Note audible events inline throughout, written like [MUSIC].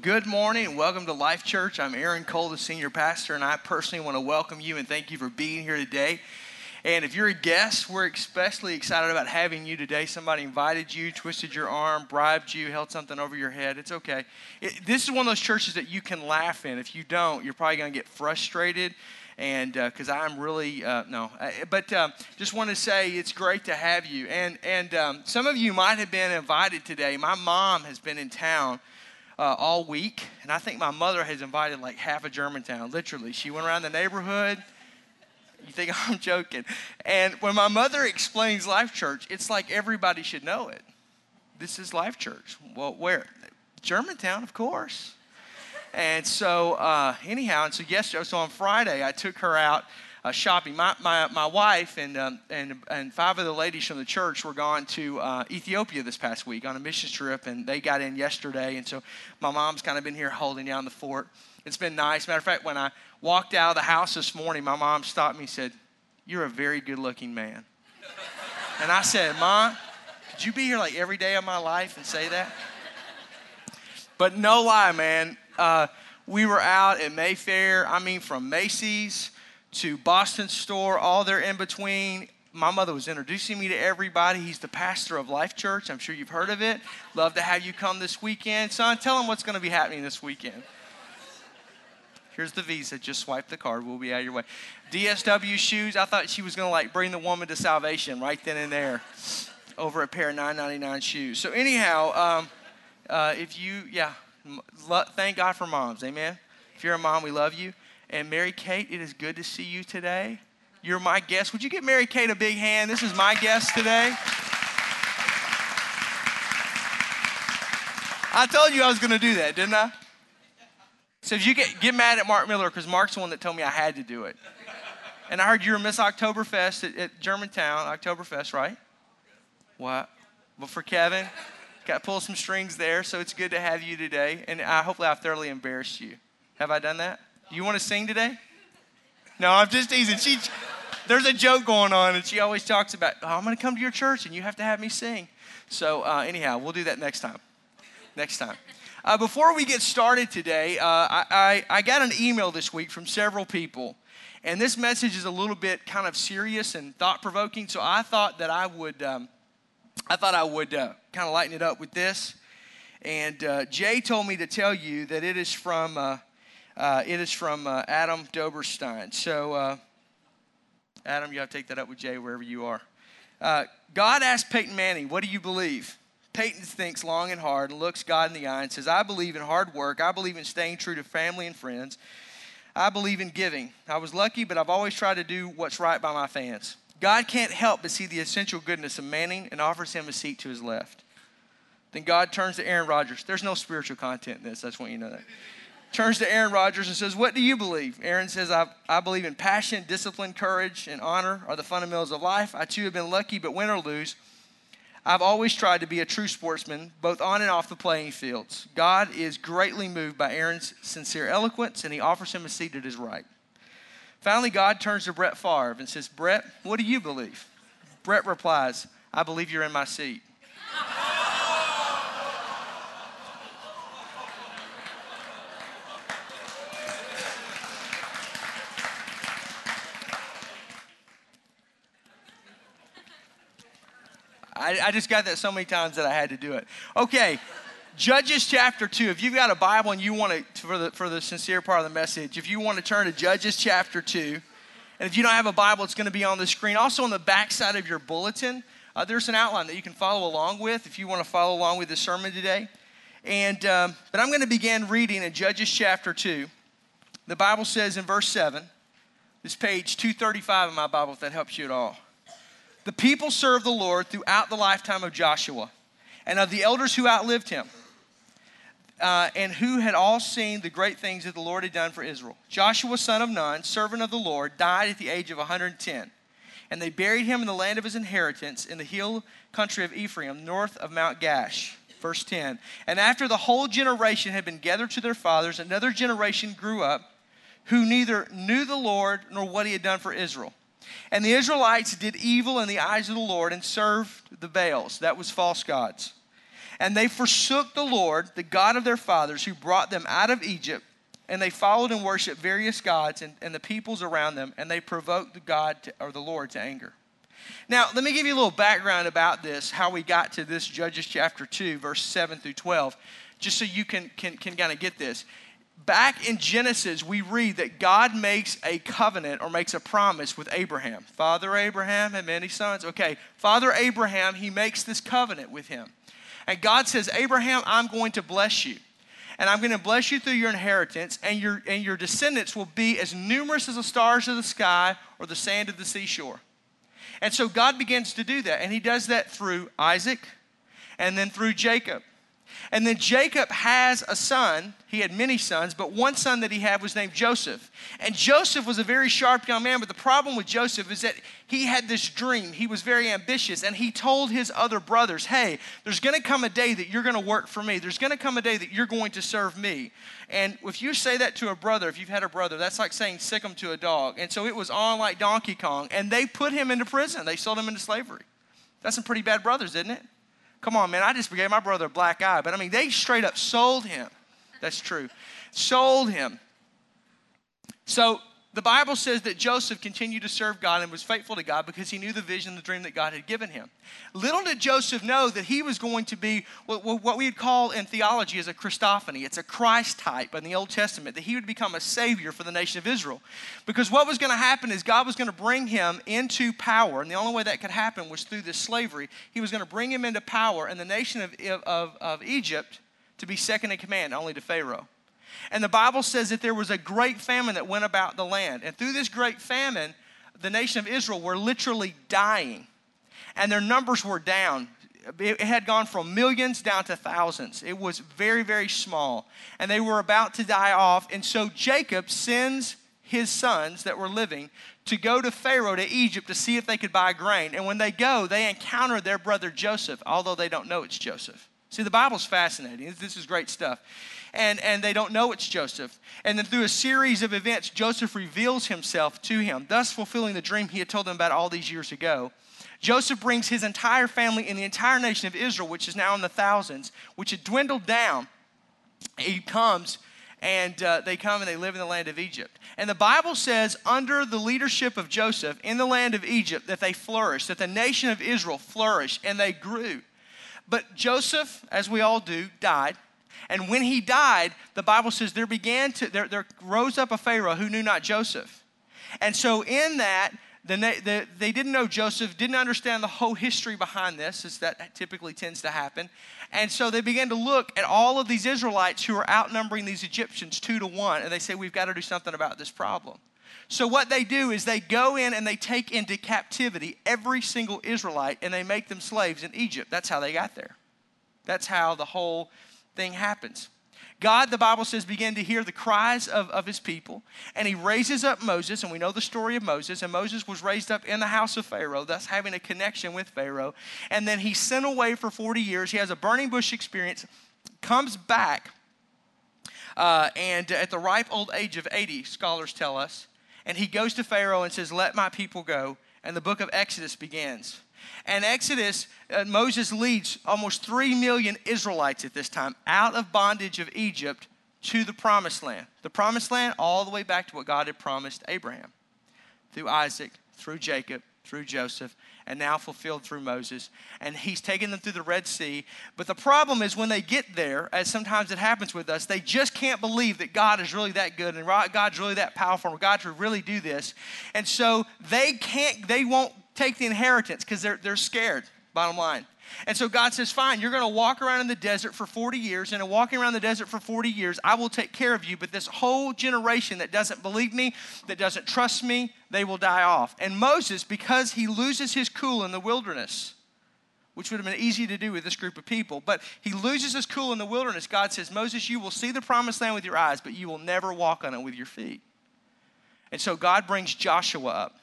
Good morning and welcome to Life Church. I'm Aaron Cole, the senior pastor, and I personally want to welcome you and thank you for being here today. And if you're a guest, we're especially excited about having you today. Somebody invited you, twisted your arm, bribed you, held something over your head. It's okay. It, this is one of those churches that you can laugh in. If you don't, you're probably going to get frustrated and because uh, I'm really uh, no, but uh, just want to say it's great to have you. And and um, some of you might have been invited today. My mom has been in town. Uh, all week, and I think my mother has invited like half of Germantown. Literally, she went around the neighborhood. You think [LAUGHS] I'm joking? And when my mother explains Life Church, it's like everybody should know it. This is Life Church. Well, where? Germantown, of course. And so, uh, anyhow, and so yesterday, so on Friday, I took her out uh, shopping. My, my, my wife and, um, and, and five of the ladies from the church were gone to uh, Ethiopia this past week on a mission trip, and they got in yesterday. And so, my mom's kind of been here holding down the fort. It's been nice. Matter of fact, when I walked out of the house this morning, my mom stopped me and said, You're a very good looking man. [LAUGHS] and I said, Mom, could you be here like every day of my life and say that? But no lie, man. Uh, we were out at Mayfair. I mean, from Macy's to Boston Store, all there in between. My mother was introducing me to everybody. He's the pastor of Life Church. I'm sure you've heard of it. Love to have you come this weekend. Son, tell him what's going to be happening this weekend. Here's the visa. Just swipe the card. We'll be out of your way. DSW shoes. I thought she was going to like bring the woman to salvation right then and there over a pair of 9.99 shoes. So anyhow, um, uh, if you, yeah, thank God for moms. Amen. If you're a mom, we love you. And Mary Kate, it is good to see you today. You're my guest. Would you give Mary Kate a big hand? This is my guest today. I told you I was going to do that, didn't I? So if you get, get mad at Mark Miller, because Mark's the one that told me I had to do it. And I heard you were Miss Oktoberfest at, at Germantown, Oktoberfest, right? What? Well, for Kevin, got to pull some strings there, so it's good to have you today. And I, hopefully I've thoroughly embarrassed you. Have I done that? You want to sing today? No, I'm just teasing. She, there's a joke going on, and she always talks about, oh, I'm going to come to your church, and you have to have me sing. So uh, anyhow, we'll do that next time. Next time. Uh, before we get started today, uh, I, I, I got an email this week from several people. And this message is a little bit kind of serious and thought provoking, so I thought that I would um, I thought I would uh, kind of lighten it up with this. And uh, Jay told me to tell you that it is from uh, uh it is from uh, Adam Doberstein. So, uh, Adam, you have to take that up with Jay wherever you are. God asked Peyton Manning, "What do you believe?" Peyton thinks long and hard and looks God in the eye and says, "I believe in hard work. I believe in staying true to family and friends. I believe in giving. I was lucky, but I've always tried to do what's right by my fans." God can't help but see the essential goodness of Manning and offers him a seat to his left. Then God turns to Aaron Rodgers. There's no spiritual content in this. I just want you to know that. Turns to Aaron Rodgers and says, What do you believe? Aaron says, I, I believe in passion, discipline, courage, and honor are the fundamentals of life. I too have been lucky, but win or lose, I've always tried to be a true sportsman, both on and off the playing fields. God is greatly moved by Aaron's sincere eloquence, and he offers him a seat at his right. Finally, God turns to Brett Favre and says, Brett, what do you believe? Brett replies, I believe you're in my seat. I, I, just got that so many times that I had to do it. Okay, Judges chapter 2. If you've got a Bible and you want to, for the, for the sincere part of the message, if you want to turn to Judges chapter 2, and if you don't have a Bible, it's going to be on the screen. Also, on the back side of your bulletin, uh, there's an outline that you can follow along with if you want to follow along with the sermon today. And, um, but I'm going to begin reading in Judges chapter 2. The Bible says in verse 7, this page 235 of my Bible, if that helps you at all. The people served the Lord throughout the lifetime of Joshua and of the elders who outlived him uh, and who had all seen the great things that the Lord had done for Israel. Joshua, son of Nun, servant of the Lord, died at the age of 110. And they buried him in the land of his inheritance in the hill country of Ephraim, north of Mount Gaash. Verse 10. And after the whole generation had been gathered to their fathers, another generation grew up who neither knew the Lord nor what he had done for Israel. And the Israelites did evil in the eyes of the Lord and served the Baals, that was false gods. And they forsook the Lord, the God of their fathers, who brought them out of Egypt, and they followed and worshiped various gods and, and the peoples around them, and they provoked the God to, or the Lord to anger. Now, let me give you a little background about this, how we got to this Judges chapter 2, verse 7 through 12, just so you can, can, can kind of get this. Back in Genesis, we read that God makes a covenant or makes a promise with Abraham. Father Abraham had many sons. Okay, Father Abraham, he makes this covenant with him. And God says, Abraham, I'm going to bless you. And I'm going to bless you through your inheritance, and your, and your descendants will be as numerous as the stars of the sky or the sand of the seashore. And so God begins to do that. And he does that through Isaac and then through Jacob. And then Jacob has a son. He had many sons, but one son that he had was named Joseph. And Joseph was a very sharp young man, but the problem with Joseph is that he had this dream. He was very ambitious, and he told his other brothers, Hey, there's going to come a day that you're going to work for me. There's going to come a day that you're going to serve me. And if you say that to a brother, if you've had a brother, that's like saying sick him to a dog. And so it was on like Donkey Kong, and they put him into prison. They sold him into slavery. That's some pretty bad brothers, isn't it? Come on, man. I just gave my brother a black eye. But I mean, they straight up sold him. That's true. Sold him. So the Bible says that Joseph continued to serve God and was faithful to God because he knew the vision, the dream that God had given him. Little did Joseph know that he was going to be what we would call in theology as a Christophany. It's a Christ type in the Old Testament, that he would become a savior for the nation of Israel. Because what was going to happen is God was going to bring him into power, and the only way that could happen was through this slavery. He was going to bring him into power, and the nation of, of, of Egypt to be second in command only to Pharaoh. And the Bible says that there was a great famine that went about the land. And through this great famine, the nation of Israel were literally dying. And their numbers were down. It had gone from millions down to thousands. It was very, very small. And they were about to die off. And so Jacob sends his sons that were living to go to Pharaoh to Egypt to see if they could buy grain. And when they go, they encounter their brother Joseph, although they don't know it's Joseph. See, the Bible's fascinating. This is great stuff and, and they don't know it's Joseph. And then through a series of events, Joseph reveals himself to him, thus fulfilling the dream he had told them about all these years ago. Joseph brings his entire family and the entire nation of Israel, which is now in the thousands, which had dwindled down. He comes and uh, they come and they live in the land of Egypt. And the Bible says, under the leadership of Joseph in the land of Egypt, that they flourished, that the nation of Israel flourished and they grew. But Joseph, as we all do, died. And when he died, the Bible says there began to, there, there rose up a Pharaoh who knew not Joseph. And so in that, the, the, they didn't know Joseph, didn't understand the whole history behind this, as that typically tends to happen. And so they began to look at all of these Israelites who are outnumbering these Egyptians two to one, and they say, We've got to do something about this problem. So, what they do is they go in and they take into captivity every single Israelite and they make them slaves in Egypt. That's how they got there. That's how the whole thing happens. God, the Bible says, began to hear the cries of, of his people, and he raises up Moses, and we know the story of Moses, and Moses was raised up in the house of Pharaoh, thus having a connection with Pharaoh. And then he's sent away for 40 years. He has a burning bush experience, comes back, uh, and at the ripe old age of 80, scholars tell us, and he goes to Pharaoh and says, Let my people go. And the book of Exodus begins. And Exodus, uh, Moses leads almost 3 million Israelites at this time out of bondage of Egypt to the promised land. The promised land, all the way back to what God had promised Abraham through Isaac, through Jacob, through Joseph, and now fulfilled through Moses. And he's taken them through the Red Sea. But the problem is when they get there, as sometimes it happens with us, they just can't believe that God is really that good and God's really that powerful and God should really do this. And so they can't, they won't take the inheritance because they're, they're scared, bottom line. And so God says, Fine, you're going to walk around in the desert for 40 years, and in walking around the desert for 40 years, I will take care of you. But this whole generation that doesn't believe me, that doesn't trust me, they will die off. And Moses, because he loses his cool in the wilderness, which would have been easy to do with this group of people, but he loses his cool in the wilderness. God says, Moses, you will see the promised land with your eyes, but you will never walk on it with your feet. And so God brings Joshua up.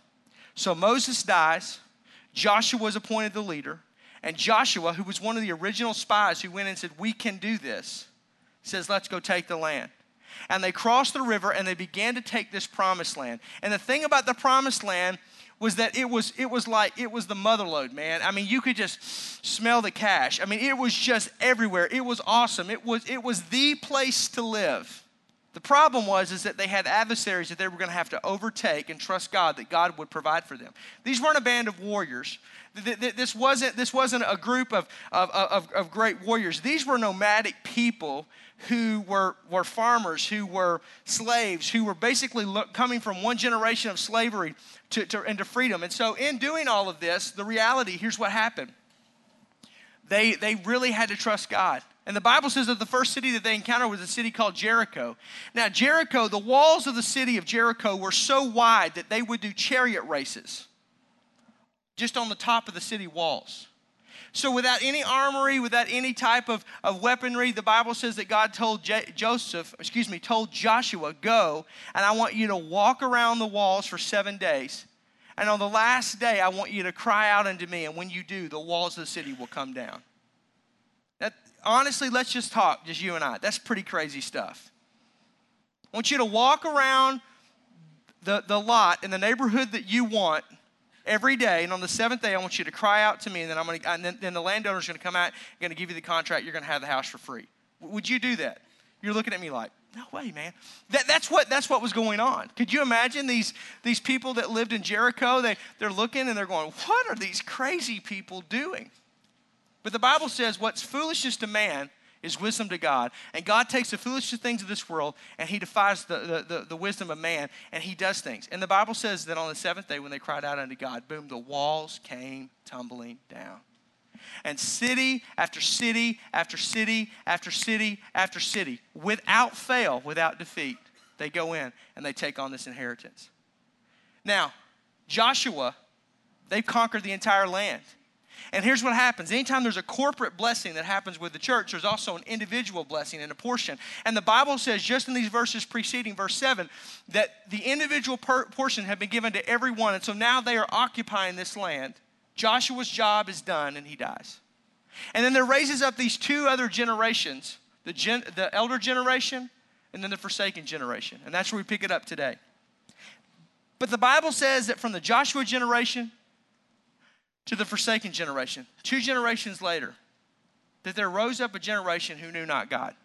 So Moses dies. Joshua is appointed the leader. And Joshua, who was one of the original spies who went and said, We can do this, says, Let's go take the land. And they crossed the river and they began to take this promised land. And the thing about the promised land was that it was it was like it was the motherlode, man. I mean, you could just smell the cash. I mean, it was just everywhere. It was awesome. It was it was the place to live. The problem was is that they had adversaries that they were going to have to overtake and trust God that God would provide for them. These weren't a band of warriors. This wasn't, this wasn't a group of, of, of, of great warriors. These were nomadic people who were, were farmers, who were slaves, who were basically coming from one generation of slavery to, to, into freedom. And so, in doing all of this, the reality here's what happened they, they really had to trust God. And the Bible says that the first city that they encountered was a city called Jericho. Now, Jericho, the walls of the city of Jericho were so wide that they would do chariot races just on the top of the city walls. So, without any armory, without any type of, of weaponry, the Bible says that God told J- Joseph, excuse me, told Joshua, Go, and I want you to walk around the walls for seven days. And on the last day, I want you to cry out unto me. And when you do, the walls of the city will come down. Honestly, let's just talk, just you and I. That's pretty crazy stuff. I want you to walk around the, the lot in the neighborhood that you want every day. And on the seventh day, I want you to cry out to me, and then I'm to, and then, then the landowner's going to come out, going to give you the contract. You're going to have the house for free. Would you do that? You're looking at me like, no way, man. That, that's, what, that's what was going on. Could you imagine these, these people that lived in Jericho? They, they're looking and they're going, what are these crazy people doing? But the Bible says, what's foolishness to man is wisdom to God. And God takes the foolish things of this world and he defies the, the, the, the, wisdom of man and he does things. And the Bible says that on the seventh day, when they cried out unto God, boom, the walls came tumbling down. And city after city after city after city after city, without fail, without defeat, they go in and they take on this inheritance. Now, Joshua, they've conquered the entire land. And here's what happens anytime there's a corporate blessing that happens with the church, there's also an individual blessing and a portion. And the Bible says, just in these verses preceding verse 7, that the individual per- portion had been given to everyone. And so now they are occupying this land. Joshua's job is done and he dies. And then there raises up these two other generations the, gen- the elder generation and then the forsaken generation. And that's where we pick it up today. But the Bible says that from the Joshua generation to the forsaken generation, two generations later, that there rose up a generation who knew not God.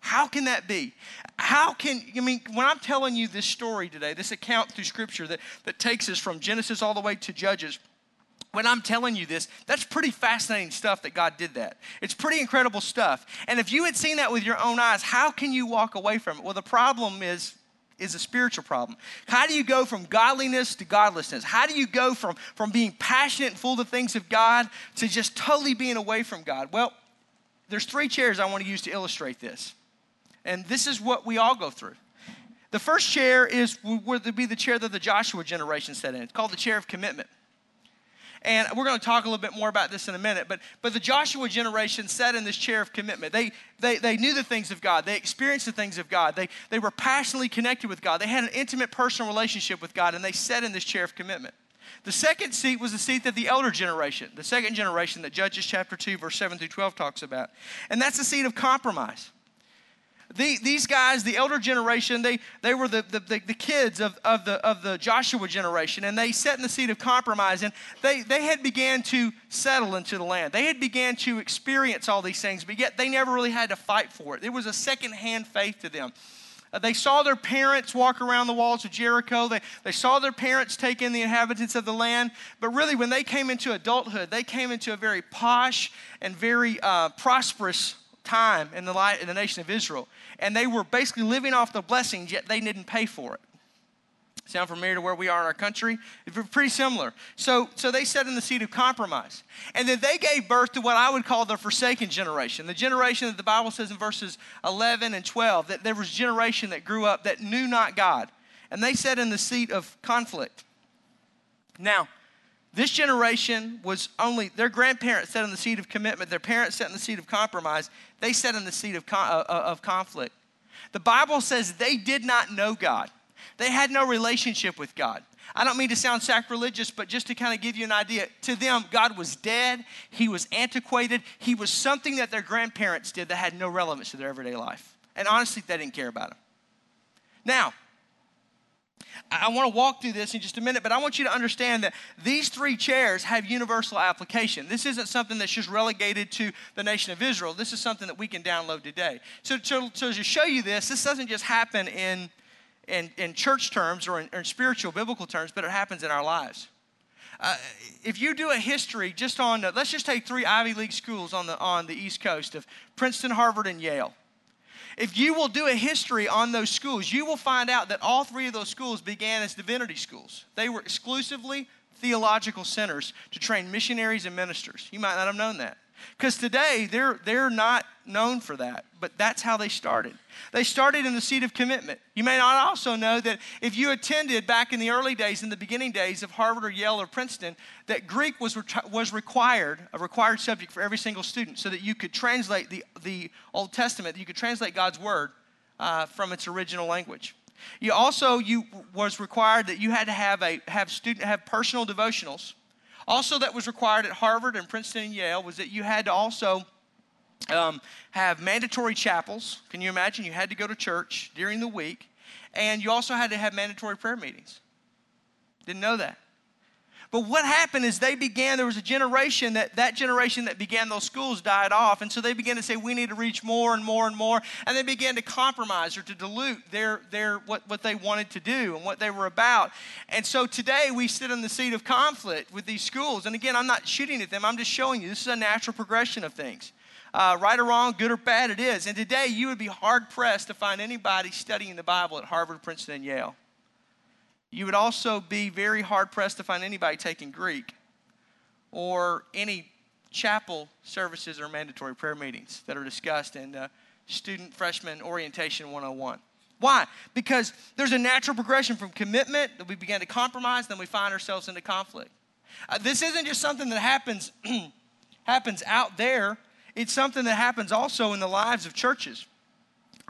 How can that be? How can, I mean, when I'm telling you this story today, this account through Scripture that, that takes us from Genesis all the way to Judges, when I'm telling you this, that's pretty fascinating stuff that God did that. It's pretty incredible stuff. And if you had seen that with your own eyes, how can you walk away from it? Well, the problem is is a spiritual problem. How do you go from godliness to godlessness? How do you go from, from being passionate and full of things of God to just totally being away from God? Well, there's three chairs I want to use to illustrate this. And this is what we all go through. The first chair is would be the chair that the Joshua generation sat in. It's called the chair of commitment. And we're going to talk a little bit more about this in a minute. But, but the Joshua generation sat in this chair of commitment. They, they, they knew the things of God, they experienced the things of God, they, they were passionately connected with God, they had an intimate personal relationship with God, and they sat in this chair of commitment. The second seat was the seat that the elder generation, the second generation that Judges chapter 2, verse 7 through 12 talks about. And that's the seat of compromise. The, these guys, the elder generation, they, they were the, the, the, kids of, of, the, of the Joshua generation, and they sat in the seat of compromise, and they, they had began to settle into the land. They had began to experience all these things, but yet they never really had to fight for it. It was a secondhand faith to them. Uh, they saw their parents walk around the walls of Jericho. They, they saw their parents take in the inhabitants of the land. But really, when they came into adulthood, they came into a very posh and very uh, prosperous time in the, light, in the nation of Israel. And they were basically living off the blessings, yet they didn't pay for it. Sound familiar to where we are in our country? Pretty similar. So, so they sat in the seat of compromise. And then they gave birth to what I would call the forsaken generation. The generation that the Bible says in verses 11 and 12 that there was a generation that grew up that knew not God. And they sat in the seat of conflict. Now, this generation was only, their grandparents sat in the seat of commitment, their parents sat in the seat of compromise, they sat in the seat of, uh, uh, of conflict. The Bible says they did not know God, they had no relationship with God. I don't mean to sound sacrilegious, but just to kind of give you an idea, to them, God was dead, He was antiquated, He was something that their grandparents did that had no relevance to their everyday life. And honestly, they didn't care about Him. Now, I want to walk through this in just a minute, but I want you to understand that these three chairs have universal application. This isn't something that's just relegated to the nation of Israel. This is something that we can download today. So, so, to show you this, this doesn't just happen in, in, in church terms or in, in spiritual, biblical terms, but it happens in our lives. Uh, if you do a history just on, uh, let's just take three Ivy League schools on the, on the East Coast of Princeton, Harvard, and Yale. If you will do a history on those schools, you will find out that all three of those schools began as divinity schools. They were exclusively theological centers to train missionaries and ministers. You might not have known that. Because today they're, they're not known for that, but that's how they started. They started in the seat of commitment. You may not also know that if you attended back in the early days, in the beginning days of Harvard or Yale or Princeton, that Greek was, was required, a required subject for every single student, so that you could translate the, the Old Testament, you could translate God's Word uh, from its original language. You also you was required that you had to have a have student have personal devotionals also, that was required at Harvard and Princeton and Yale was that you had to also um, have mandatory chapels. Can you imagine? You had to go to church during the week, and you also had to have mandatory prayer meetings. Didn't know that. But what happened is they began, there was a generation that that generation that began those schools died off. And so they began to say, we need to reach more and more and more. And they began to compromise or to dilute their, their what, what they wanted to do and what they were about. And so today we sit in the seat of conflict with these schools. And again, I'm not shooting at them, I'm just showing you this is a natural progression of things. Uh, right or wrong, good or bad, it is. And today you would be hard pressed to find anybody studying the Bible at Harvard, Princeton, and Yale you would also be very hard pressed to find anybody taking Greek or any chapel services or mandatory prayer meetings that are discussed in uh, student freshman orientation 101. Why? Because there's a natural progression from commitment that we begin to compromise, then we find ourselves into conflict. Uh, this isn't just something that happens [CLEARS THROAT] happens out there. It's something that happens also in the lives of churches.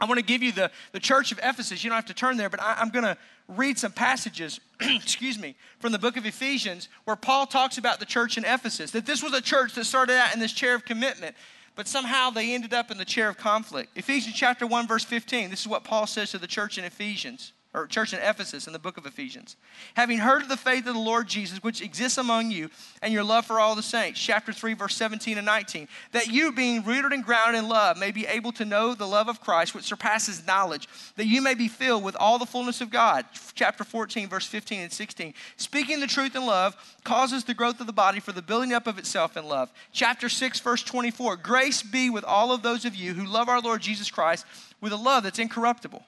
I want to give you the, the church of Ephesus. You don't have to turn there, but I, I'm going to read some passages, [CLEARS THROAT] excuse me, from the book of Ephesians where Paul talks about the church in Ephesus. That this was a church that started out in this chair of commitment, but somehow they ended up in the chair of conflict. Ephesians chapter 1, verse 15. This is what Paul says to the church in Ephesians or church in Ephesus in the book of Ephesians. Having heard of the faith of the Lord Jesus, which exists among you, and your love for all the saints, chapter 3, verse 17 and 19, that you, being rooted and grounded in love, may be able to know the love of Christ, which surpasses knowledge, that you may be filled with all the fullness of God, chapter 14, verse 15 and 16. Speaking the truth in love causes the growth of the body for the building up of itself in love. Chapter 6, verse 24, grace be with all of those of you who love our Lord Jesus Christ with a love that's incorruptible.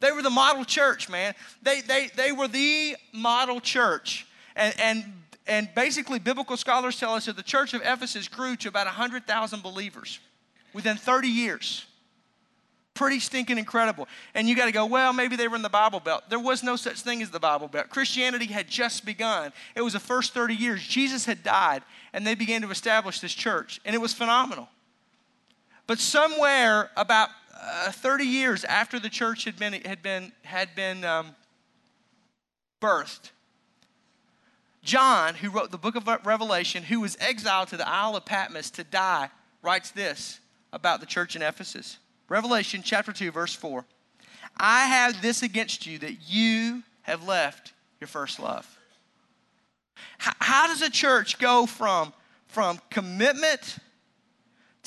They were the model church, man. They, they, they were the model church. And, and, and basically, biblical scholars tell us that the church of Ephesus grew to about 100,000 believers within 30 years. Pretty stinking incredible. And you got to go, well, maybe they were in the Bible Belt. There was no such thing as the Bible Belt. Christianity had just begun. It was the first 30 years. Jesus had died, and they began to establish this church, and it was phenomenal. But somewhere about uh, 30 years after the church had been, had been, had been um, birthed, John, who wrote the book of Revelation, who was exiled to the Isle of Patmos to die, writes this about the church in Ephesus. Revelation chapter 2, verse 4. I have this against you that you have left your first love. How, how does a church go from, from commitment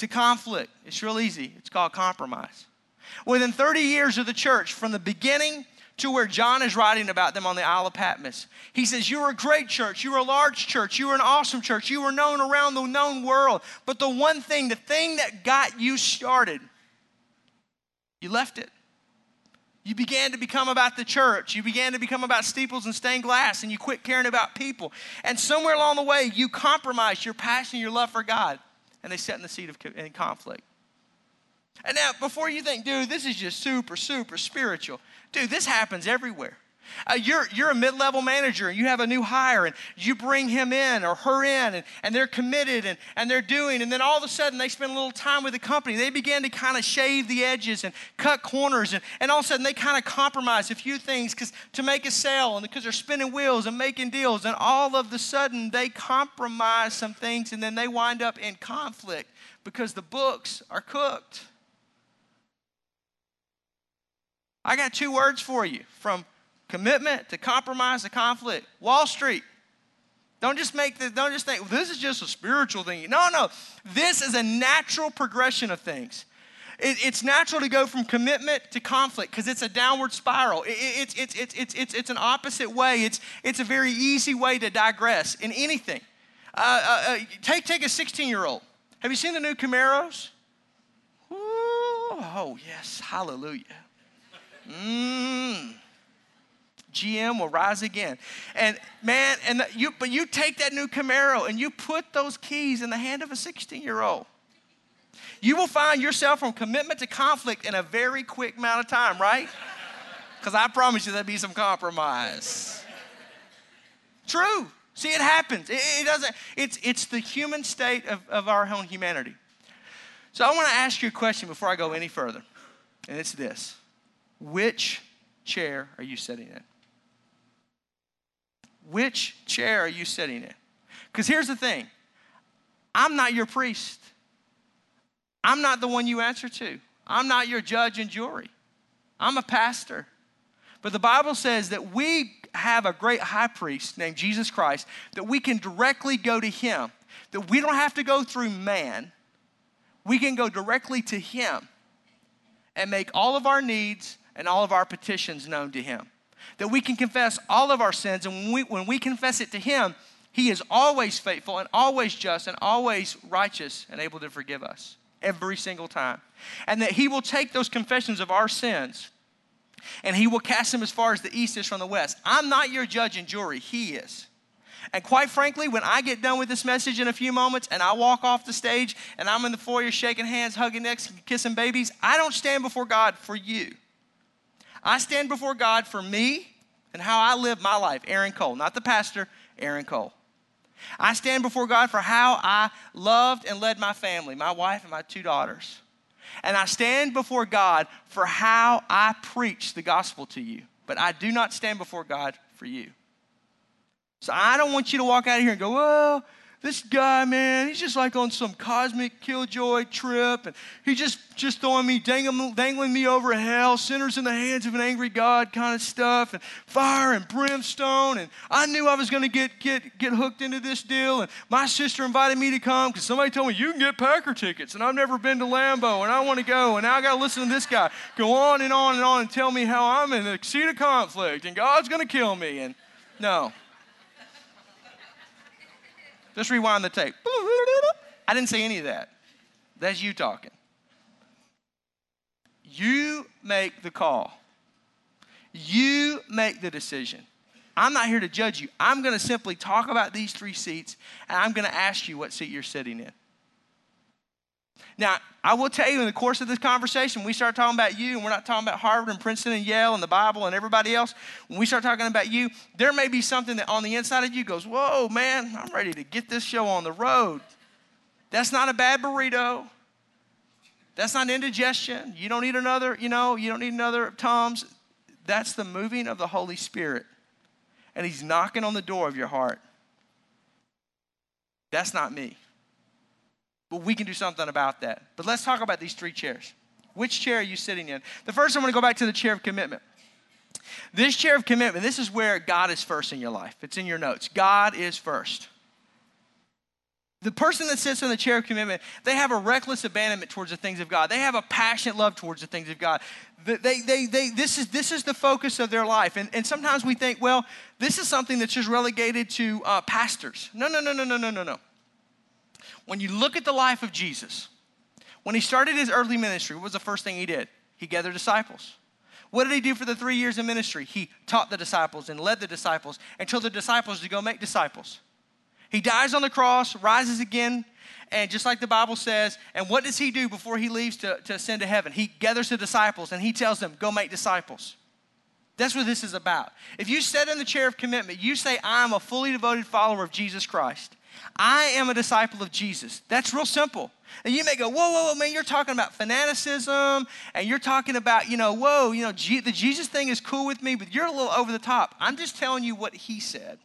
to conflict. It's real easy. It's called compromise. Within 30 years of the church, from the beginning to where John is writing about them on the Isle of Patmos, he says, You were a great church. You were a large church. You were an awesome church. You were known around the known world. But the one thing, the thing that got you started, you left it. You began to become about the church. You began to become about steeples and stained glass, and you quit caring about people. And somewhere along the way, you compromised your passion, your love for God and they sat in the seat of in conflict. And now, before you think, dude, this is just super, super spiritual, dude, this happens everywhere. Uh, you're, you're a mid level manager and you have a new hire and you bring him in or her in and, and they're committed and, and they're doing, and then all of a sudden they spend a little time with the company. They begin to kind of shave the edges and cut corners, and, and all of a sudden they kind of compromise a few things because to make a sale and because they're spinning wheels and making deals, and all of a sudden they compromise some things and then they wind up in conflict because the books are cooked. I got two words for you from commitment to compromise to conflict. Wall Street. Don't just make the, don't just think, this is just a spiritual thing. No, no. This is a natural progression of things. It, it's natural to go from commitment to conflict because it's a downward spiral. It, it, it's, it's, it's, it's, it's an opposite way. It's, it's a very easy way to digress in anything. Uh, uh, uh take, take a 16 year old. Have you seen the new Camaros? Ooh, oh, yes. Hallelujah. Mmm. GM will rise again. And man, and you, but you take that new Camaro and you put those keys in the hand of a 16 year old. You will find yourself from commitment to conflict in a very quick amount of time, right? [LAUGHS] Because I promise you there'll be some compromise. True. See, it happens. It, it, doesn't, it's, it's the human state of, of our own humanity. So I want to ask you a question before I go any further. And it's this Which chair are you sitting in? Which chair are you sitting in? Because here's the thing I'm not your priest, I'm not the one you answer to, I'm not your judge and jury. I'm a pastor. But the Bible says that we have a great high priest named Jesus Christ, that we can directly go to him, that we don't have to go through man. We can go directly to him and make all of our needs and all of our petitions known to him that we can confess all of our sins. And when we, when we confess it to Him, He is always faithful and always just and always righteous and able to forgive us every single time. And that He will take those confessions of our sins and He will cast them as far as the east is from the west. I'm not your judge and jury, He is. And quite frankly, when I get done with this message in a few moments and I walk off the stage and I'm in the foyer shaking hands, hugging necks, kissing babies, I don't stand before God for you. I stand before God for me and how I live my life, Aaron Cole, not the pastor, Aaron Cole. I stand before God for how I loved and led my family, my wife and my two daughters. And I stand before God for how I preach the gospel to you. But I do not stand before God for you. So I don't want you to walk out of here and go, well, this guy, man, he's just like on some cosmic killjoy trip, and he's just just throwing me, dangling, dangling me over hell, sinners in the hands of an angry God kind of stuff, and fire and brimstone. And I knew I was going to get get get hooked into this deal. And my sister invited me to come because somebody told me you can get Packer tickets, and I've never been to Lambeau, and I want to go. And now I got to listen to this guy go on and on and on and tell me how I'm in a seat of conflict, and God's going to kill me. And no. Just rewind the tape. I didn't say any of that. That's you talking. You make the call. You make the decision. I'm not here to judge you. I'm going to simply talk about these three seats and I'm going to ask you what seat you're sitting in. Now, I will tell you in the course of this conversation, we start talking about you, and we're not talking about Harvard and Princeton and Yale and the Bible and everybody else. When we start talking about you, there may be something that on the inside of you goes, Whoa, man, I'm ready to get this show on the road. That's not a bad burrito. That's not indigestion. You don't need another, you know, you don't need another Tums. That's the moving of the Holy Spirit. And He's knocking on the door of your heart. That's not me. But we can do something about that. But let's talk about these three chairs. Which chair are you sitting in? The first, I'm going to go back to the chair of commitment. This chair of commitment, this is where God is first in your life. It's in your notes. God is first. The person that sits in the chair of commitment, they have a reckless abandonment towards the things of God. They have a passionate love towards the things of God. They, they, they, this, is, this is the focus of their life. And, and sometimes we think, well, this is something that's just relegated to uh, pastors. No, no, no, no, no, no, no, no. When you look at the life of Jesus, when he started his earthly ministry, what was the first thing he did? He gathered disciples. What did he do for the three years of ministry? He taught the disciples and led the disciples and told the disciples to go make disciples. He dies on the cross, rises again, and just like the Bible says, and what does he do before he leaves to, to ascend to heaven? He gathers the disciples and he tells them, go make disciples. That's what this is about. If you sit in the chair of commitment, you say, I'm a fully devoted follower of Jesus Christ. I am a disciple of Jesus. That's real simple. And you may go, whoa, whoa, whoa, man, you're talking about fanaticism and you're talking about, you know, whoa, you know, G- the Jesus thing is cool with me, but you're a little over the top. I'm just telling you what he said.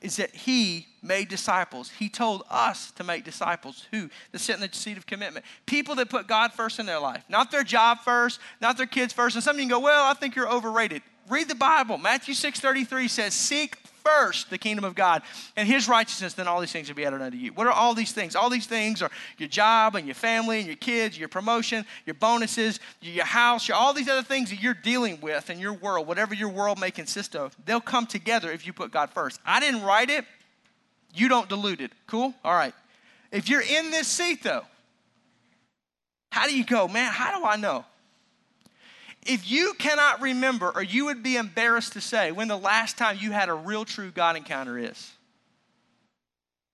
is that he made disciples. He told us to make disciples. Who? That sit in the seat of commitment. People that put God first in their life, not their job first, not their kids first. And some of you can go, well, I think you're overrated. Read the Bible. Matthew 6:33 says, seek first the kingdom of God and his righteousness, then all these things will be added unto you. What are all these things? All these things are your job and your family and your kids, your promotion, your bonuses, your house, your, all these other things that you're dealing with in your world, whatever your world may consist of. They'll come together if you put God first. I didn't write it. You don't dilute it. Cool? All right. If you're in this seat though, how do you go, man? How do I know? If you cannot remember, or you would be embarrassed to say when the last time you had a real true God encounter is.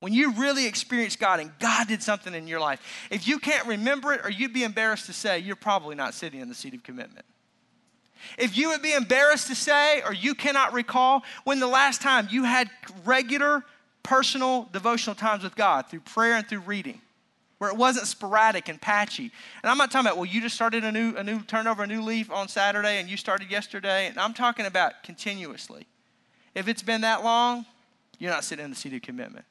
When you really experienced God and God did something in your life, if you can't remember it, or you'd be embarrassed to say, you're probably not sitting in the seat of commitment. If you would be embarrassed to say, or you cannot recall when the last time you had regular personal devotional times with God through prayer and through reading, where it wasn't sporadic and patchy. And I'm not talking about, well, you just started a new, a new turned over a new leaf on Saturday and you started yesterday. And I'm talking about continuously. If it's been that long, you're not sitting in the seat of commitment.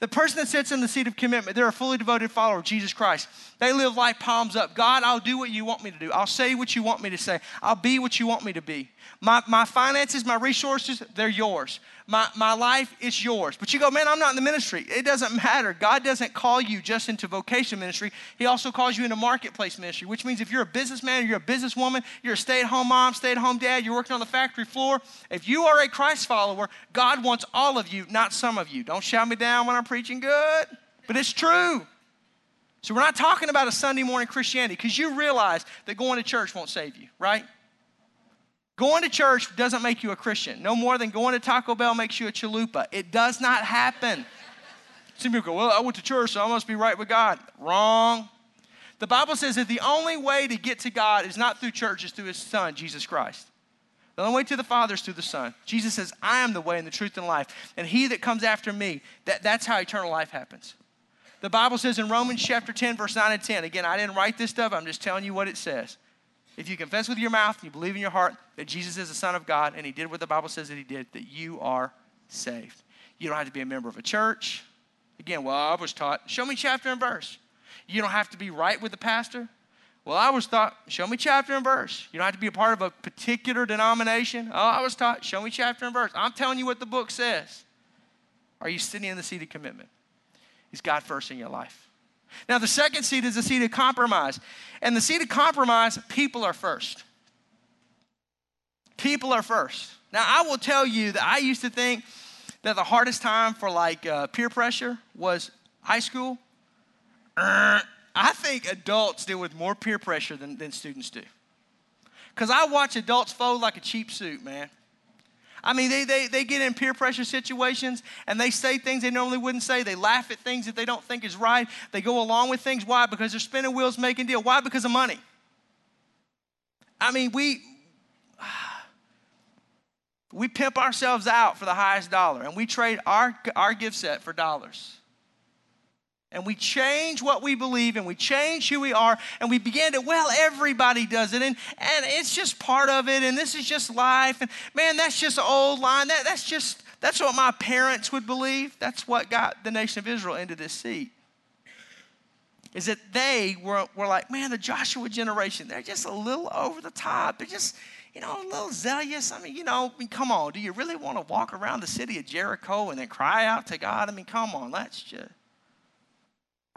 The person that sits in the seat of commitment, they're a fully devoted follower of Jesus Christ. They live life palms up. God, I'll do what you want me to do. I'll say what you want me to say. I'll be what you want me to be. My, my finances, my resources, they're yours. My, my life is yours. But you go, man, I'm not in the ministry. It doesn't matter. God doesn't call you just into vocation ministry. He also calls you into marketplace ministry, which means if you're a businessman you're a businesswoman, you're a stay at home mom, stay at home dad, you're working on the factory floor, if you are a Christ follower, God wants all of you, not some of you. Don't shout me down when I'm preaching good, but it's true. So we're not talking about a Sunday morning Christianity because you realize that going to church won't save you, right? Going to church doesn't make you a Christian, no more than going to Taco Bell makes you a chalupa. It does not happen. Some people go, Well, I went to church, so I must be right with God. Wrong. The Bible says that the only way to get to God is not through church, it's through His Son, Jesus Christ. The only way to the Father is through the Son. Jesus says, I am the way and the truth and life. And he that comes after me, that, that's how eternal life happens. The Bible says in Romans chapter 10, verse 9 and 10, again, I didn't write this stuff, I'm just telling you what it says. If you confess with your mouth, you believe in your heart that Jesus is the Son of God and He did what the Bible says that He did, that you are saved. You don't have to be a member of a church. Again, well, I was taught, show me chapter and verse. You don't have to be right with the pastor. Well, I was taught, show me chapter and verse. You don't have to be a part of a particular denomination. Oh, I was taught, show me chapter and verse. I'm telling you what the book says. Are you sitting in the seat of commitment? Is God first in your life? Now, the second seat is the seat of compromise. And the seat of compromise, people are first. People are first. Now, I will tell you that I used to think that the hardest time for like uh, peer pressure was high school. Uh, I think adults deal with more peer pressure than, than students do. Because I watch adults fold like a cheap suit, man. I mean, they, they, they get in peer pressure situations and they say things they normally wouldn't say. They laugh at things that they don't think is right. They go along with things. Why? Because they're spinning wheels making deal. Why? Because of money. I mean, we [SIGHS] we pimp ourselves out for the highest dollar and we trade our, our gift set for dollars and we change what we believe and we change who we are and we begin to well everybody does it and, and it's just part of it and this is just life and man that's just old line that, that's just that's what my parents would believe that's what got the nation of israel into this seat is that they were, were like man the joshua generation they're just a little over the top they're just you know, a little zealous. I mean, you know, I mean, come on. Do you really want to walk around the city of Jericho and then cry out to God? I mean, come on. Let's just.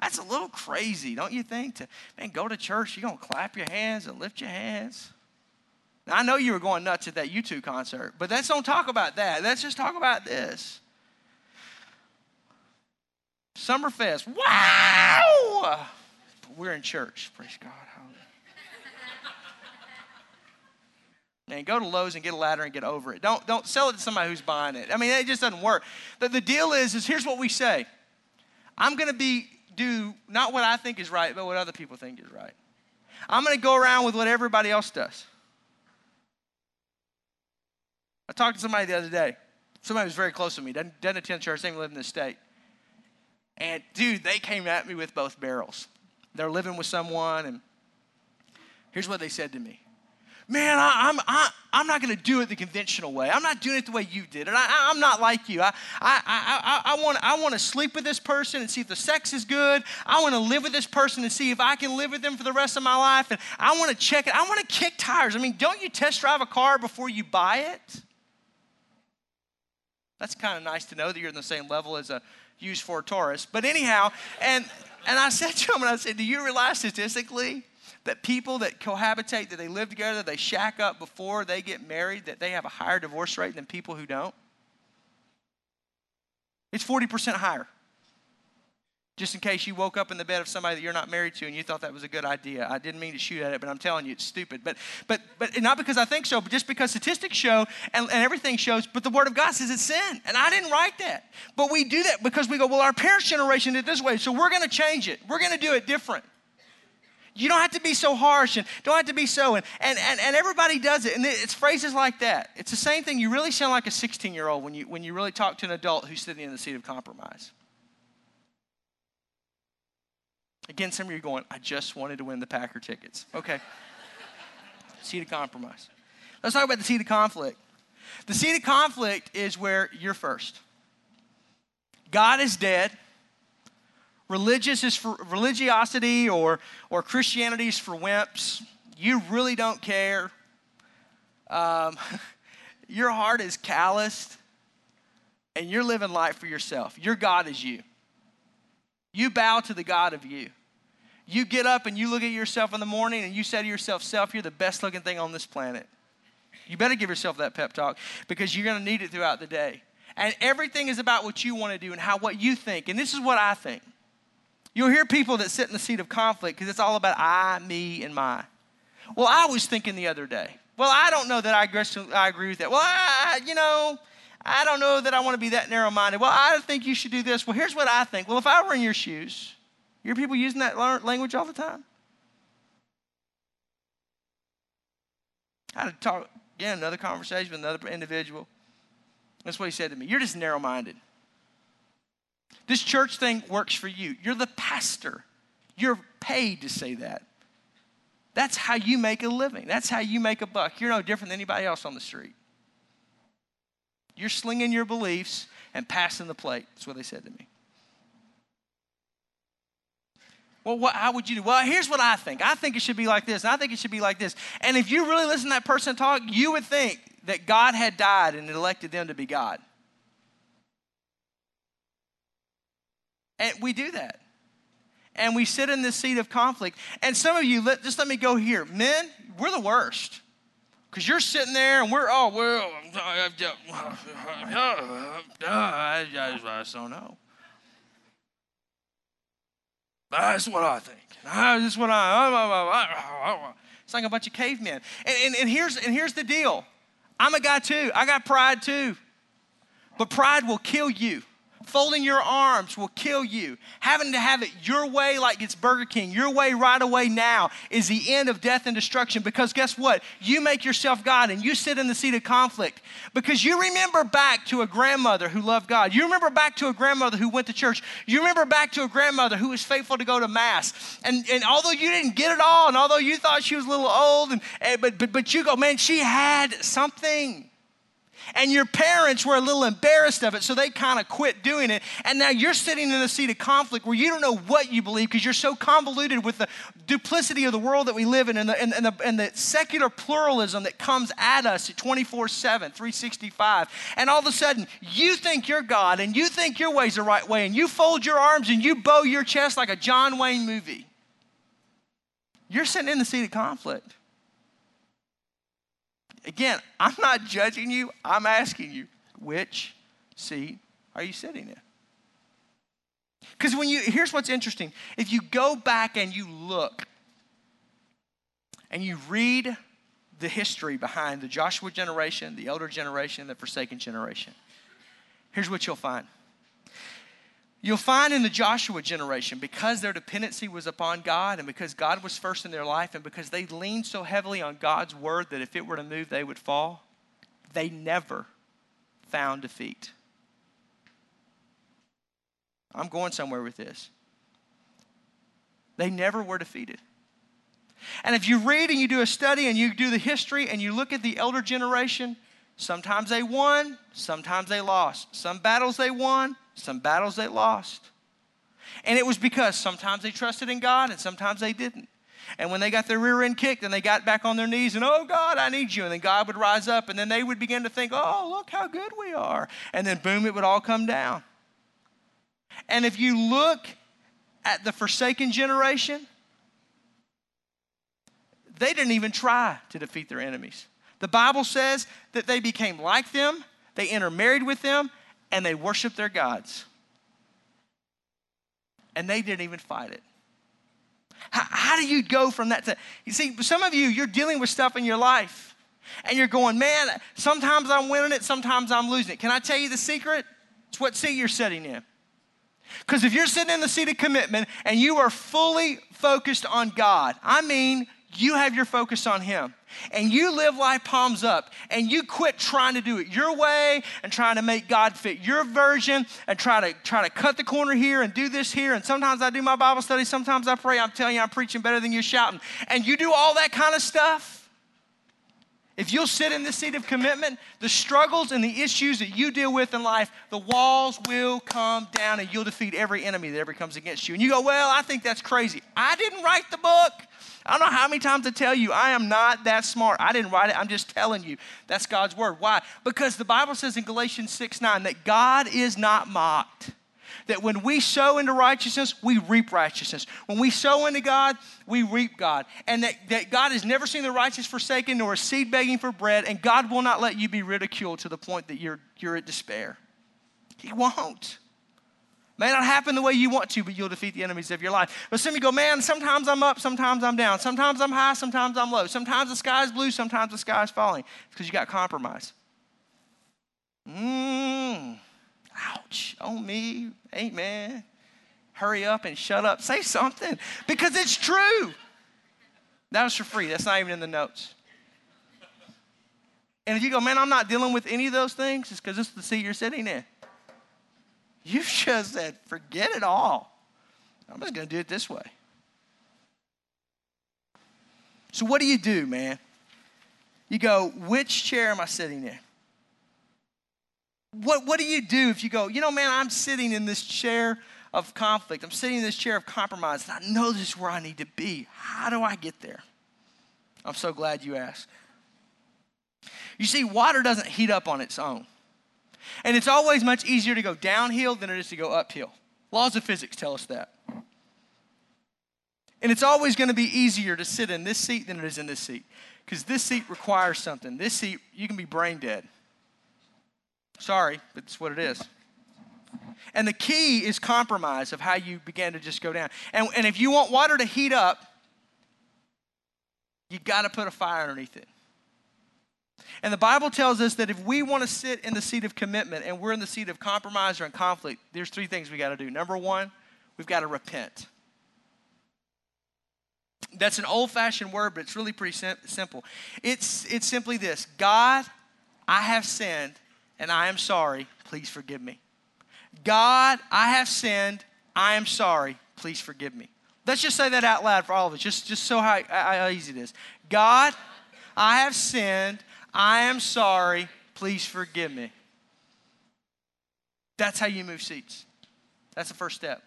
That's a little crazy, don't you think? To man, go to church, you're gonna clap your hands and lift your hands. Now, I know you were going nuts at that U2 concert, but let's don't talk about that. Let's just talk about this. Summerfest, wow! We're in church, praise God. Man, go to Lowe's and get a ladder and get over it. Don't, don't sell it to somebody who's buying it. I mean, it just doesn't work. The, the deal is, is here's what we say. I'm going to be do not what I think is right, but what other people think is right. I'm going to go around with what everybody else does. I talked to somebody the other day. Somebody was very close to me, doesn't, doesn't attend church, doesn't live in the state. And dude, they came at me with both barrels. They're living with someone, and here's what they said to me man, I, am I, I'm not going to do it the conventional way. I'm not doing it the way you did it. I, am not like you. I, I, I, I, want, I want to sleep with this person and see if the sex is good. I want to live with this person and see if I can live with them for the rest of my life. And I want to check it. I want to kick tires. I mean, don't you test drive a car before you buy it? That's kind of nice to know that you're in the same level as a used Ford Taurus. But anyhow, and, and I said to him, and I said, do you realize statistically that people that cohabitate, that they live together, they shack up before they get married, that they have a higher divorce rate than people who don't? It's 40% higher. Just in case you woke up in the bed of somebody that you're not married to and you thought that was a good idea. I didn't mean to shoot at it, but I'm telling you it's stupid. But but but not because I think so, but just because statistics show and, and everything shows, but the word of God says it's sin. And I didn't write that. But we do that because we go, well, our parents' generation did this way, so we're gonna change it. We're gonna do it different. You don't have to be so harsh and don't have to be so. And, and, and, and everybody does it. And it's phrases like that. It's the same thing. You really sound like a 16 year old when you, when you really talk to an adult who's sitting in the seat of compromise. Again, some of you are going, I just wanted to win the Packer tickets. Okay. [LAUGHS] seat of compromise. Let's talk about the seat of conflict. The seat of conflict is where you're first. God is dead religious is for religiosity or, or Christianity is for wimps. You really don't care. Um, [LAUGHS] your heart is calloused and you're living life for yourself. Your God is you. You bow to the God of you. You get up and you look at yourself in the morning and you say to yourself, Self, you're the best looking thing on this planet. You better give yourself that pep talk because you're going to need it throughout the day. And everything is about what you want to do and how what you think. And this is what I think. You'll hear people that sit in the seat of conflict because it's all about I, me, and my. Well, I was thinking the other day. Well, I don't know that I agree, with that. Well, I, you know, I don't know that I want to be that narrow minded. Well, I think you should do this. Well, here's what I think. Well, if I were in your shoes, you hear people using that language all the time? I had to talk, again, another conversation with another individual. That's what he said to me. You're just narrow minded. This church thing works for you. You're the pastor. You're paid to say that. That's how you make a living. That's how you make a buck. You're no different than anybody else on the street. You're slinging your beliefs and passing the plate. That's what they said to me. Well, what, how would you do? Well, here's what I think. I think it should be like this. I think it should be like this. And if you really listen to that person talk, you would think that God had died and elected them to be God. And we do that. And we sit in this seat of conflict. And some of you, let, just let me go here. Men, we're the worst. Because you're sitting there and we're, oh, well, [LAUGHS] I just don't know. That's what I think. That's what I. It's like a bunch of cavemen. And, and, and, here's, and here's the deal I'm a guy too. I got pride too. But pride will kill you. Folding your arms will kill you. Having to have it your way, like it's Burger King, your way right away now, is the end of death and destruction. Because guess what? You make yourself God and you sit in the seat of conflict. Because you remember back to a grandmother who loved God. You remember back to a grandmother who went to church. You remember back to a grandmother who was faithful to go to Mass. And, and although you didn't get it all, and although you thought she was a little old, and, and but, but, but you go, man, she had something and your parents were a little embarrassed of it, so they kind of quit doing it. And now you're sitting in a seat of conflict where you don't know what you believe because you're so convoluted with the duplicity of the world that we live in and the, and, and the, and the secular pluralism that comes at us 24 7, 365. And all of a sudden, you think you're God and you think your way's the right way, and you fold your arms and you bow your chest like a John Wayne movie. You're sitting in the seat of conflict. Again, [LAUGHS] I'm not judging you, I'm asking you, which seat are you sitting in? Because when you, here's what's interesting. If you go back and you look and you read the history behind the Joshua generation, the elder generation, the forsaken generation, here's what you'll find. You'll find in the Joshua generation, because their dependency was upon God and because God was first in their life and because they leaned so heavily on God's word that if it were to move, they would fall, they never found defeat. I'm going somewhere with this. They never were defeated. And if you read and you do a study and you do the history and you look at the elder generation, sometimes they won, sometimes they lost. Some battles they won, some battles they lost. And it was because sometimes they trusted in God and sometimes they didn't. And when they got their rear end kicked and they got back on their knees and, oh God, I need you. And then God would rise up and then they would begin to think, oh, look how good we are. And then boom, it would all come down. And if you look at the forsaken generation, they didn't even try to defeat their enemies. The Bible says that they became like them, they intermarried with them, and they worshiped their gods. And they didn't even fight it. How, how do you go from that to, you see, some of you, you're dealing with stuff in your life and you're going, man, sometimes I'm winning it, sometimes I'm losing it. Can I tell you the secret? It's what seat you're sitting in. Because if you're sitting in the seat of commitment and you are fully focused on God, I mean, you have your focus on Him and you live life palms up and you quit trying to do it your way and trying to make God fit your version and try to try to cut the corner here and do this here. And sometimes I do my Bible study sometimes I pray. I'm telling you I'm preaching better than you're shouting. And you do all that kind of stuff if you'll sit in this seat of commitment, the struggles and the issues that you deal with in life, the walls will come down and you'll defeat every enemy that ever comes against you. And you go, Well, I think that's crazy. I didn't write the book. I don't know how many times to tell you, I am not that smart. I didn't write it. I'm just telling you. That's God's word. Why? Because the Bible says in Galatians 6 9 that God is not mocked that when we sow into righteousness, we reap righteousness. When we sow into God, we reap God. And that, that God has never seen the righteous forsaken nor a seed begging for bread, and God will not let you be ridiculed to the point that you're, you're at despair. He won't. May not happen the way you want to, but you'll defeat the enemies of your life. But some of you go, man, sometimes I'm up, sometimes I'm down. Sometimes I'm high, sometimes I'm low. Sometimes the sky's blue, sometimes the sky's falling. It's because you got compromise. Mmm. Ouch. Oh, me. Amen. Hurry up and shut up. Say something because it's true. That was for free. That's not even in the notes. And if you go, man, I'm not dealing with any of those things, it's because this is the seat you're sitting in. You've just said, forget it all. I'm just going to do it this way. So, what do you do, man? You go, which chair am I sitting in? What, what do you do if you go, you know, man, I'm sitting in this chair of conflict. I'm sitting in this chair of compromise, and I know this is where I need to be. How do I get there? I'm so glad you asked. You see, water doesn't heat up on its own. And it's always much easier to go downhill than it is to go uphill. Laws of physics tell us that. And it's always going to be easier to sit in this seat than it is in this seat. Because this seat requires something. This seat, you can be brain dead. Sorry, but it's what it is. And the key is compromise of how you begin to just go down. And, and if you want water to heat up, you got to put a fire underneath it. And the Bible tells us that if we want to sit in the seat of commitment and we're in the seat of compromise or in conflict, there's three things we got to do. Number one, we've got to repent. That's an old fashioned word, but it's really pretty sim- simple. It's, it's simply this God, I have sinned and I am sorry. Please forgive me. God, I have sinned. I am sorry. Please forgive me. Let's just say that out loud for all of us, just, just so how, how easy it is. God, I have sinned. I am sorry. Please forgive me. That's how you move seats. That's the first step.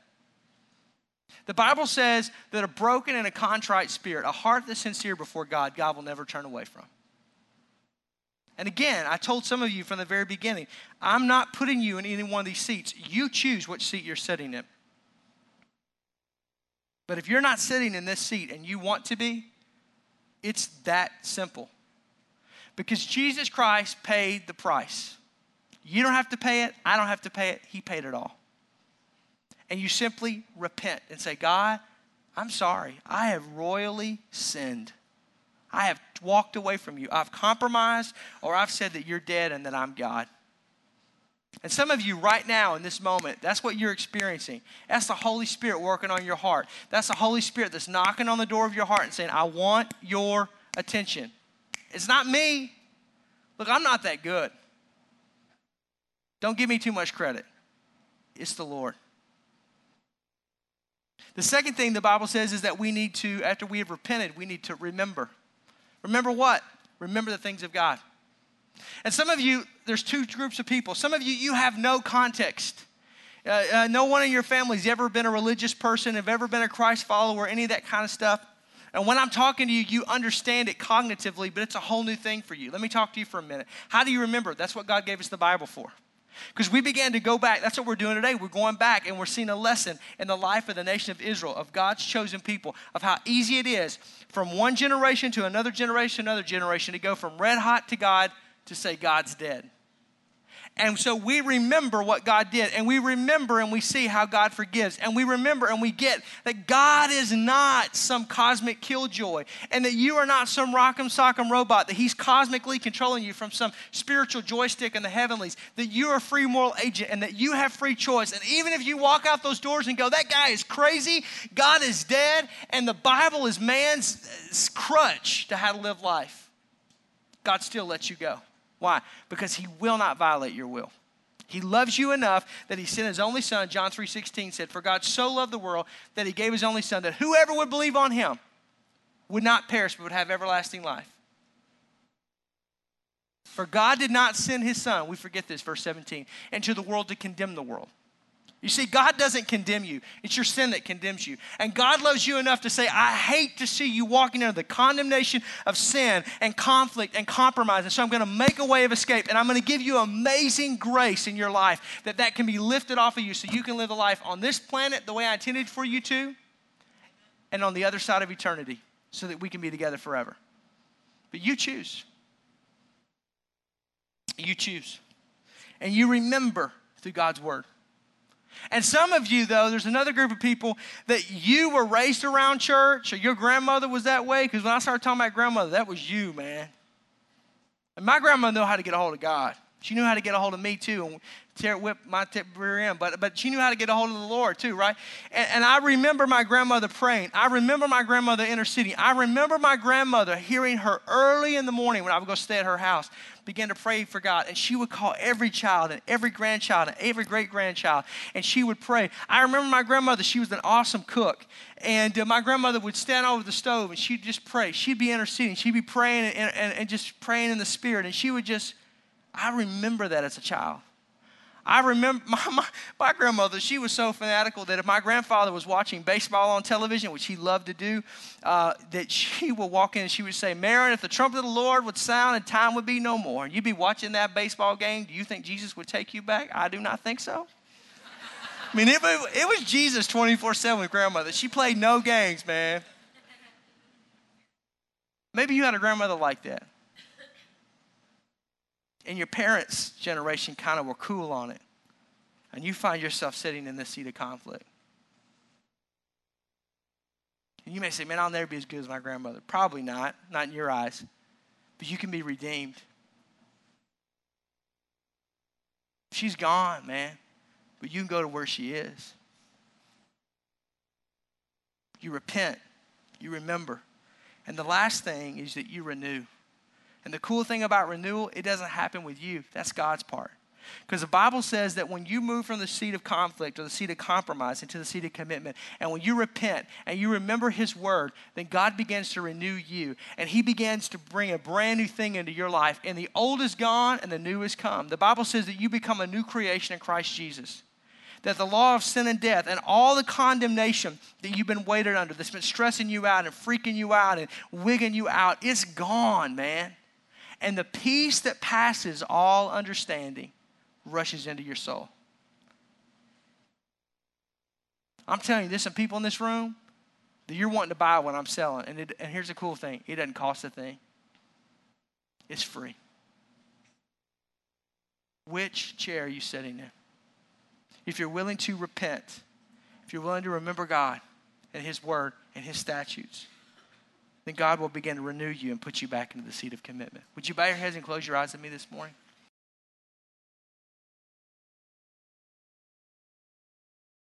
The Bible says that a broken and a contrite spirit, a heart that's sincere before God, God will never turn away from. And again, I told some of you from the very beginning, I'm not putting you in any one of these seats. You choose which seat you're sitting in. But if you're not sitting in this seat and you want to be, it's that simple. Because Jesus Christ paid the price. You don't have to pay it, I don't have to pay it, He paid it all. And you simply repent and say, God, I'm sorry. I have royally sinned. I have walked away from you. I've compromised or I've said that you're dead and that I'm God. And some of you right now in this moment, that's what you're experiencing. That's the Holy Spirit working on your heart. That's the Holy Spirit that's knocking on the door of your heart and saying, I want your attention. It's not me. Look, I'm not that good. Don't give me too much credit. It's the Lord. The second thing the Bible says is that we need to, after we have repented, we need to remember. Remember what? Remember the things of God. And some of you, there's two groups of people. Some of you, you have no context. Uh, uh, no one in your family's ever been a religious person, have ever been a Christ follower, any of that kind of stuff. And when I'm talking to you, you understand it cognitively, but it's a whole new thing for you. Let me talk to you for a minute. How do you remember? That's what God gave us the Bible for. Because we began to go back. That's what we're doing today. We're going back and we're seeing a lesson in the life of the nation of Israel, of God's chosen people, of how easy it is from one generation to another generation, another generation to go from red hot to God to say God's dead. And so we remember what God did, and we remember and we see how God forgives, and we remember and we get that God is not some cosmic killjoy, and that you are not some rock'em sock'em robot, that He's cosmically controlling you from some spiritual joystick in the heavenlies, that you are a free moral agent, and that you have free choice. And even if you walk out those doors and go, that guy is crazy, God is dead, and the Bible is man's uh, crutch to how to live life, God still lets you go. Why? Because he will not violate your will. He loves you enough that he sent his only son, John 3:16 said, "For God so loved the world that he gave his only son that whoever would believe on him would not perish but would have everlasting life." For God did not send his son, we forget this verse 17, into the world to condemn the world you see, God doesn't condemn you. It's your sin that condemns you. And God loves you enough to say, I hate to see you walking under the condemnation of sin and conflict and compromise. And so I'm going to make a way of escape. And I'm going to give you amazing grace in your life that that can be lifted off of you so you can live a life on this planet the way I intended for you to and on the other side of eternity so that we can be together forever. But you choose. You choose. And you remember through God's word. And some of you, though, there's another group of people that you were raised around church or your grandmother was that way. Because when I started talking about grandmother, that was you, man. And my grandmother knew how to get a hold of God. She knew how to get a hold of me too and tear whip my tip rear end. But, but she knew how to get a hold of the Lord too, right? And, and I remember my grandmother praying. I remember my grandmother interceding. I remember my grandmother hearing her early in the morning when I would go stay at her house begin to pray for God. And she would call every child and every grandchild and every great grandchild, and she would pray. I remember my grandmother, she was an awesome cook. And uh, my grandmother would stand over the stove and she'd just pray. She'd be interceding. She'd be praying and, and, and just praying in the Spirit. And she would just, I remember that as a child. I remember [LAUGHS] my, my, my, grandmother, she was so fanatical that if my grandfather was watching baseball on television, which he loved to do, uh, that she would walk in and she would say, Marin, if the trumpet of the Lord would sound and time would be no more, and you'd be watching that baseball game, do you think Jesus would take you back? I do not think so. I mean, it, it was Jesus 24 7 with grandmother. She played no games, man. Maybe you had a grandmother like that and your parents' generation kind of were cool on it, and you find yourself sitting in this seat of conflict. And you may say, Man, I'll never be as good as my grandmother. Probably not, not in your eyes, but you can be redeemed. She's gone, man, but you can go to where she is. You repent, you remember. And the last thing is that you renew. And the cool thing about renewal, it doesn't happen with you. That's God's part. Because the Bible says that when you move from the seat of conflict or the seat of compromise into the seat of commitment, and when you repent and you remember His word, then God begins to renew you. And He begins to bring a brand new thing into your life. And the old is gone and the new has come. The Bible says that you become a new creation in Christ Jesus. That the law of sin and death and all the condemnation that you've been weighted under, that's been stressing you out and freaking you out and wigging you out, it's gone, man and the peace that passes all understanding rushes into your soul. I'm telling you, there's some people in this room that you're wanting to buy what I'm selling. And, it, and here's the cool thing it doesn't cost a thing, it's free. Which chair are you sitting in? If you're willing to repent, if you're willing to remember God and His Word and His statutes, then God will begin to renew you and put you back into the seat of commitment. Would you bow your heads and close your eyes at me this morning?